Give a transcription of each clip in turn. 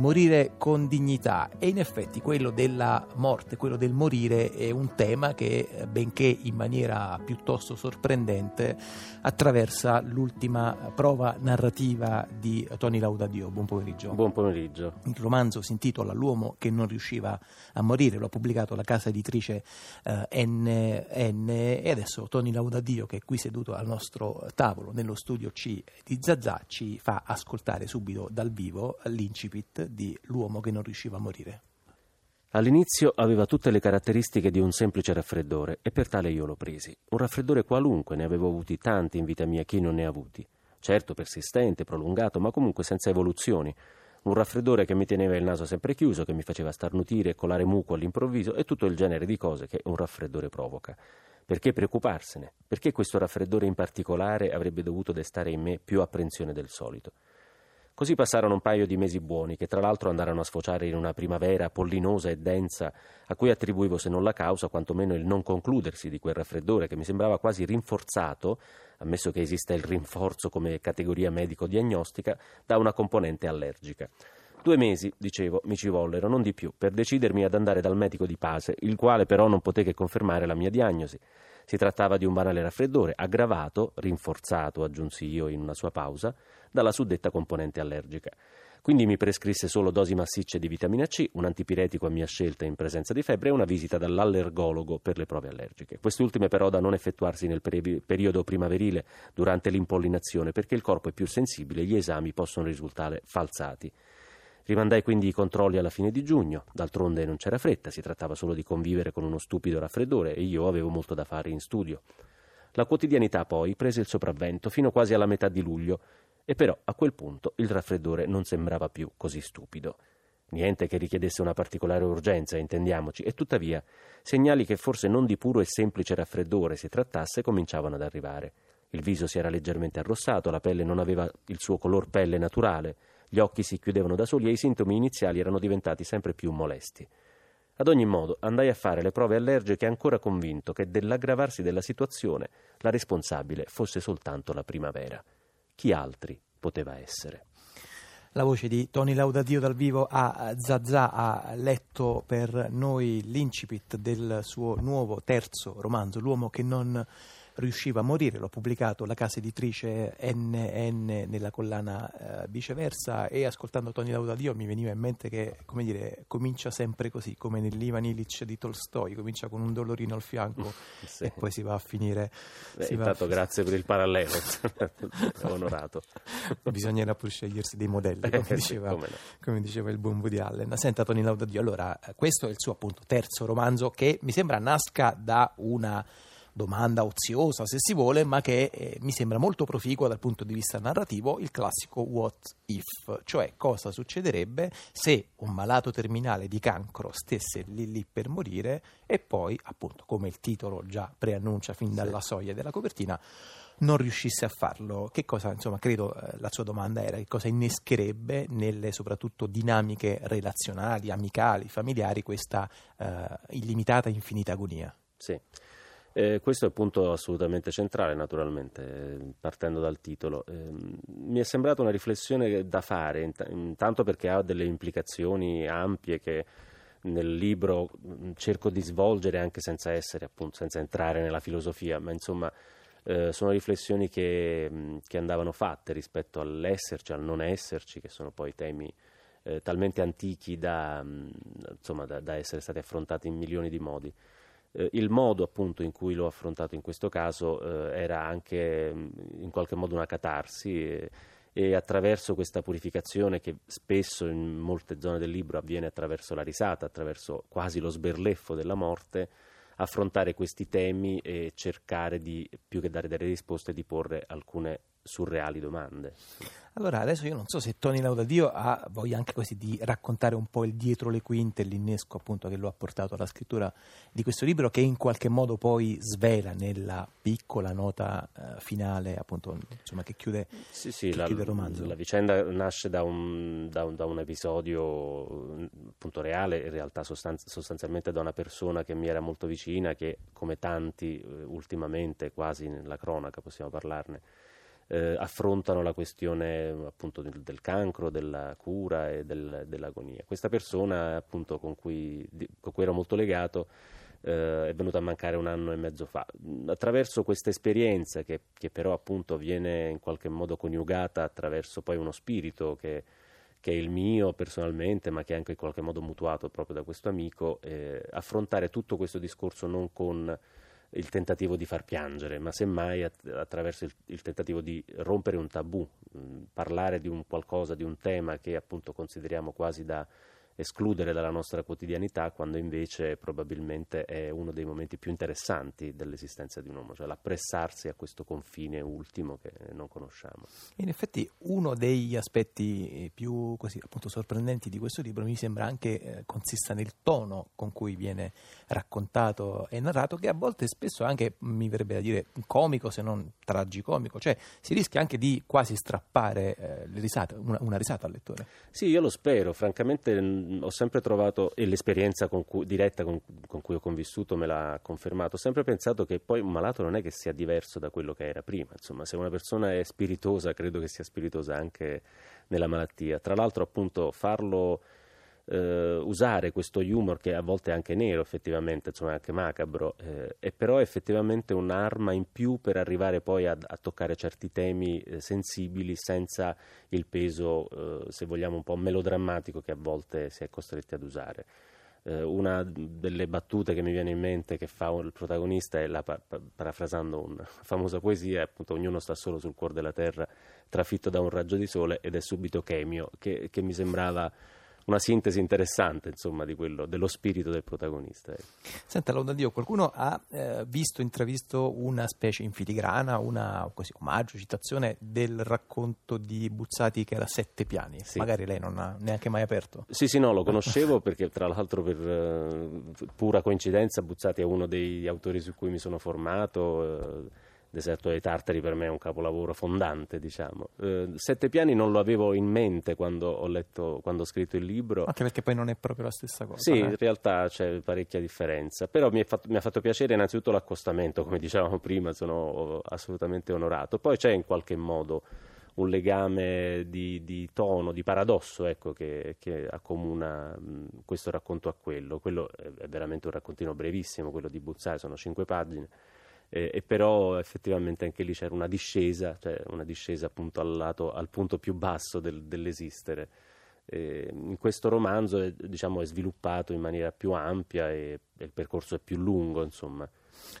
morire con dignità e in effetti quello della morte, quello del morire è un tema che eh, benché in maniera piuttosto sorprendente attraversa l'ultima prova narrativa di Tony Laudadio. Buon pomeriggio. Buon pomeriggio. Il romanzo si intitola L'uomo che non riusciva a morire, lo ha pubblicato la casa editrice eh, NN e adesso Tony Laudadio che è qui seduto al nostro tavolo nello studio C di Zazà ci fa ascoltare subito dal vivo l'incipit di L'uomo che non riusciva a morire. All'inizio aveva tutte le caratteristiche di un semplice raffreddore e per tale io l'ho presi. Un raffreddore qualunque, ne avevo avuti tanti in vita mia, chi non ne ha avuti. Certo persistente, prolungato, ma comunque senza evoluzioni. Un raffreddore che mi teneva il naso sempre chiuso, che mi faceva starnutire e colare muco all'improvviso e tutto il genere di cose che un raffreddore provoca. Perché preoccuparsene? Perché questo raffreddore in particolare avrebbe dovuto destare in me più apprensione del solito? Così passarono un paio di mesi buoni, che tra l'altro andarono a sfociare in una primavera pollinosa e densa, a cui attribuivo se non la causa, quantomeno il non concludersi di quel raffreddore che mi sembrava quasi rinforzato, ammesso che esista il rinforzo come categoria medico-diagnostica, da una componente allergica. Due mesi, dicevo, mi ci vollero, non di più, per decidermi ad andare dal medico di Pase, il quale però non poté che confermare la mia diagnosi. Si trattava di un banale raffreddore, aggravato, rinforzato, aggiunsi io in una sua pausa, dalla suddetta componente allergica. Quindi mi prescrisse solo dosi massicce di vitamina C, un antipiretico a mia scelta in presenza di febbre e una visita dall'allergologo per le prove allergiche. Quest'ultime però da non effettuarsi nel peri- periodo primaverile durante l'impollinazione perché il corpo è più sensibile e gli esami possono risultare falsati. Rimandai quindi i controlli alla fine di giugno, d'altronde non c'era fretta, si trattava solo di convivere con uno stupido raffreddore e io avevo molto da fare in studio. La quotidianità poi prese il sopravvento fino quasi alla metà di luglio e però a quel punto il raffreddore non sembrava più così stupido. Niente che richiedesse una particolare urgenza, intendiamoci, e tuttavia segnali che forse non di puro e semplice raffreddore si trattasse cominciavano ad arrivare. Il viso si era leggermente arrossato, la pelle non aveva il suo color pelle naturale, gli occhi si chiudevano da soli e i sintomi iniziali erano diventati sempre più molesti. Ad ogni modo, andai a fare le prove allergiche ancora convinto che dell'aggravarsi della situazione la responsabile fosse soltanto la primavera. Chi altri poteva essere? La voce di Tony Laudadio dal vivo a Zazà ha letto per noi l'incipit del suo nuovo terzo romanzo, L'uomo che non riusciva a morire, l'ho pubblicato la casa editrice NN nella collana eh, viceversa e ascoltando Tony Laudadio mi veniva in mente che come dire, comincia sempre così, come nell'Ivan Illich di Tolstoi, comincia con un dolorino al fianco sì. e poi si va a finire... Beh, intanto va... grazie per il parallelo, onorato. Bisognerà pur scegliersi dei modelli, come eh, diceva, come, no. come diceva il buon Woody Allen. Senta Tony Laudadio, allora questo è il suo appunto terzo romanzo che mi sembra nasca da una domanda oziosa se si vuole, ma che eh, mi sembra molto proficua dal punto di vista narrativo, il classico what if, cioè cosa succederebbe se un malato terminale di cancro stesse lì lì per morire e poi, appunto, come il titolo già preannuncia fin dalla soglia della copertina, non riuscisse a farlo, che cosa, insomma, credo eh, la sua domanda era che cosa innescherebbe nelle soprattutto dinamiche relazionali, amicali, familiari questa eh, illimitata infinita agonia? Sì. Eh, questo è il punto assolutamente centrale, naturalmente, partendo dal titolo. Eh, mi è sembrata una riflessione da fare, intanto perché ha delle implicazioni ampie che nel libro cerco di svolgere anche senza essere, appunto, senza entrare nella filosofia, ma insomma eh, sono riflessioni che, che, andavano fatte rispetto all'esserci, al non esserci, che sono poi temi eh, talmente antichi da, insomma, da, da essere stati affrontati in milioni di modi. Eh, il modo appunto in cui l'ho affrontato in questo caso eh, era anche mm, in qualche modo una catarsi e, e, attraverso questa purificazione che spesso in molte zone del libro avviene attraverso la risata, attraverso quasi lo sberleffo della morte, affrontare questi temi e cercare di, più che dare delle risposte, di porre alcune surreali domande. Allora, adesso io non so se Tony Laudadio ha voglia anche così di raccontare un po' il dietro le quinte, l'innesco appunto che lo ha portato alla scrittura di questo libro che in qualche modo poi svela nella piccola nota uh, finale appunto insomma che chiude, sì, sì, che la, chiude il romanzo. La vicenda nasce da un, da un, da un episodio appunto reale, in realtà sostanz- sostanzialmente da una persona che mi era molto vicina, che come tanti eh, ultimamente quasi nella cronaca possiamo parlarne eh, affrontano la questione appunto del, del, cancro, della cura e del, dell'agonia. Questa persona appunto con cui, con cui ero molto legato eh, è venuta a mancare un anno e mezzo fa. Attraverso questa esperienza che, che, però appunto viene in qualche modo coniugata attraverso poi uno spirito che, che, è il mio personalmente, ma che è anche in qualche modo mutuato proprio da questo amico, eh, affrontare tutto questo discorso non con il tentativo di far piangere, ma semmai attraverso il, il tentativo di rompere un tabù, parlare di un qualcosa, di un tema che appunto consideriamo quasi da escludere dalla nostra quotidianità quando invece probabilmente è uno dei momenti più interessanti dell'esistenza di un uomo, cioè l'appressarsi a questo confine ultimo che non conosciamo. In effetti uno degli aspetti più così, appunto, sorprendenti di questo libro mi sembra anche eh, consista nel tono con cui viene raccontato e narrato, che a volte spesso anche mi verrebbe da dire comico se non tragicomico, cioè si rischia anche di quasi strappare eh, risate, una, una risata al lettore. Sì, io lo spero, francamente ho sempre trovato, e l'esperienza con cui, diretta con, con, cui ho convissuto me l'ha confermato, ho sempre pensato che poi un malato non è che sia diverso da quello che era prima. Insomma, se una persona è spiritosa, credo che sia spiritosa anche nella malattia. Tra l'altro, appunto, farlo eh, usare questo humor che a volte è anche nero effettivamente, insomma anche macabro, eh, è però effettivamente un'arma in più per arrivare poi a, a toccare certi temi eh, sensibili senza il peso, eh, se vogliamo, un po' melodrammatico che a volte si è costretti ad usare. Eh, una delle battute che mi viene in mente che fa il protagonista è, la, parafrasando una famosa poesia, appunto ognuno sta solo sul cuore della terra, trafitto da un raggio di sole ed è subito chemio, che, che mi sembrava una sintesi interessante insomma, quello, dello spirito del protagonista. Ecco. Senta, Lauda Dio, qualcuno ha eh, visto, intravisto una specie in filigrana, una così, omaggio, citazione del racconto di Buzzati che era Sette piani? Sì. Magari lei non ha neanche mai aperto. Sì, sì, no, lo conoscevo perché tra l'altro per uh, pura coincidenza Buzzati è uno dei autori su cui mi sono formato. Uh, Deserto dei Tartari per me è un capolavoro fondante, diciamo. Eh, Sette piani non lo avevo in mente quando ho letto, quando ho scritto il libro. Anche perché poi non è proprio la stessa cosa. Sì, eh? in realtà c'è parecchia differenza. Però mi, fatto, mi, ha fatto piacere innanzitutto l'accostamento, come dicevamo prima, sono assolutamente onorato. Poi c'è in qualche modo un legame di, di tono, di paradosso ecco, che, che, accomuna questo racconto a quello. Quello è veramente un raccontino brevissimo, quello di Buzzai, sono cinque pagine eh, e però effettivamente anche lì c'era una discesa, cioè una discesa appunto al, lato, al punto più basso del, dell'esistere. Eh, in questo romanzo è, diciamo, è, sviluppato in maniera più ampia e, e, il percorso è più lungo, insomma.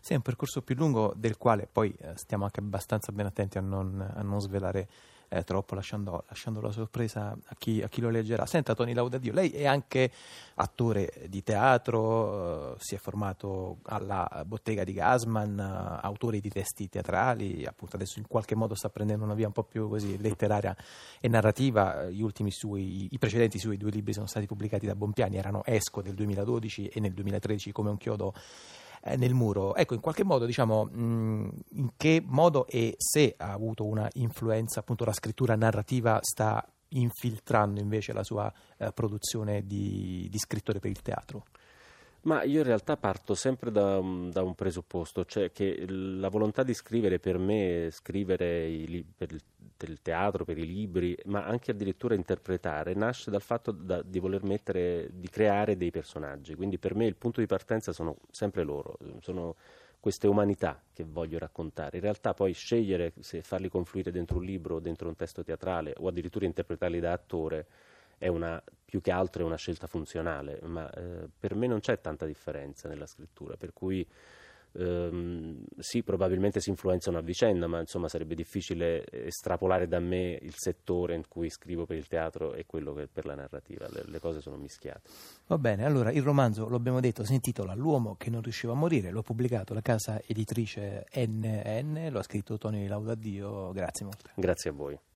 Sì, è un percorso più lungo del quale poi eh, stiamo anche abbastanza ben attenti a non, a non svelare eh, troppo, lasciando, lasciando, la sorpresa a chi, a chi, lo leggerà. Senta, Tony Laudadio, lei è anche attore di teatro, eh, si è formato alla bottega di Gasman, eh, autore di testi teatrali, appunto adesso in qualche modo sta prendendo una via un po' più così letteraria e narrativa. Gli ultimi suoi, i precedenti suoi due libri sono stati pubblicati da Bompiani, erano Esco del 2012 e nel 2013 come un chiodo eh, nel muro. Ecco, in qualche modo, diciamo, mh, mm, in che modo e se ha avuto una influenza, appunto, la scrittura narrativa sta infiltrando invece la sua eh, produzione di, di scrittore per il teatro? Ma io in realtà parto sempre da, da, un presupposto, cioè che la volontà di scrivere per me, scrivere i, per il, teatro, per i libri, ma anche addirittura interpretare, nasce dal fatto da, di voler mettere, di creare dei personaggi. Quindi per me il punto di partenza sono sempre loro, sono queste umanità che voglio raccontare. In realtà poi scegliere se farli confluire dentro un libro dentro un testo teatrale o addirittura interpretarli da attore è una, più che altro è una scelta funzionale, ma eh, per me non c'è tanta differenza nella scrittura, per cui ehm, sì, probabilmente si influenzano a vicenda, ma insomma sarebbe difficile estrapolare da me il settore in cui scrivo per il teatro e quello che per la narrativa, le, le cose sono mischiate. Va bene, allora il romanzo, lo abbiamo detto, si intitola L'uomo che non riusciva a morire, l'ho pubblicato la casa editrice NN, lo ha scritto Tony Laudadio, grazie molte. Grazie a voi.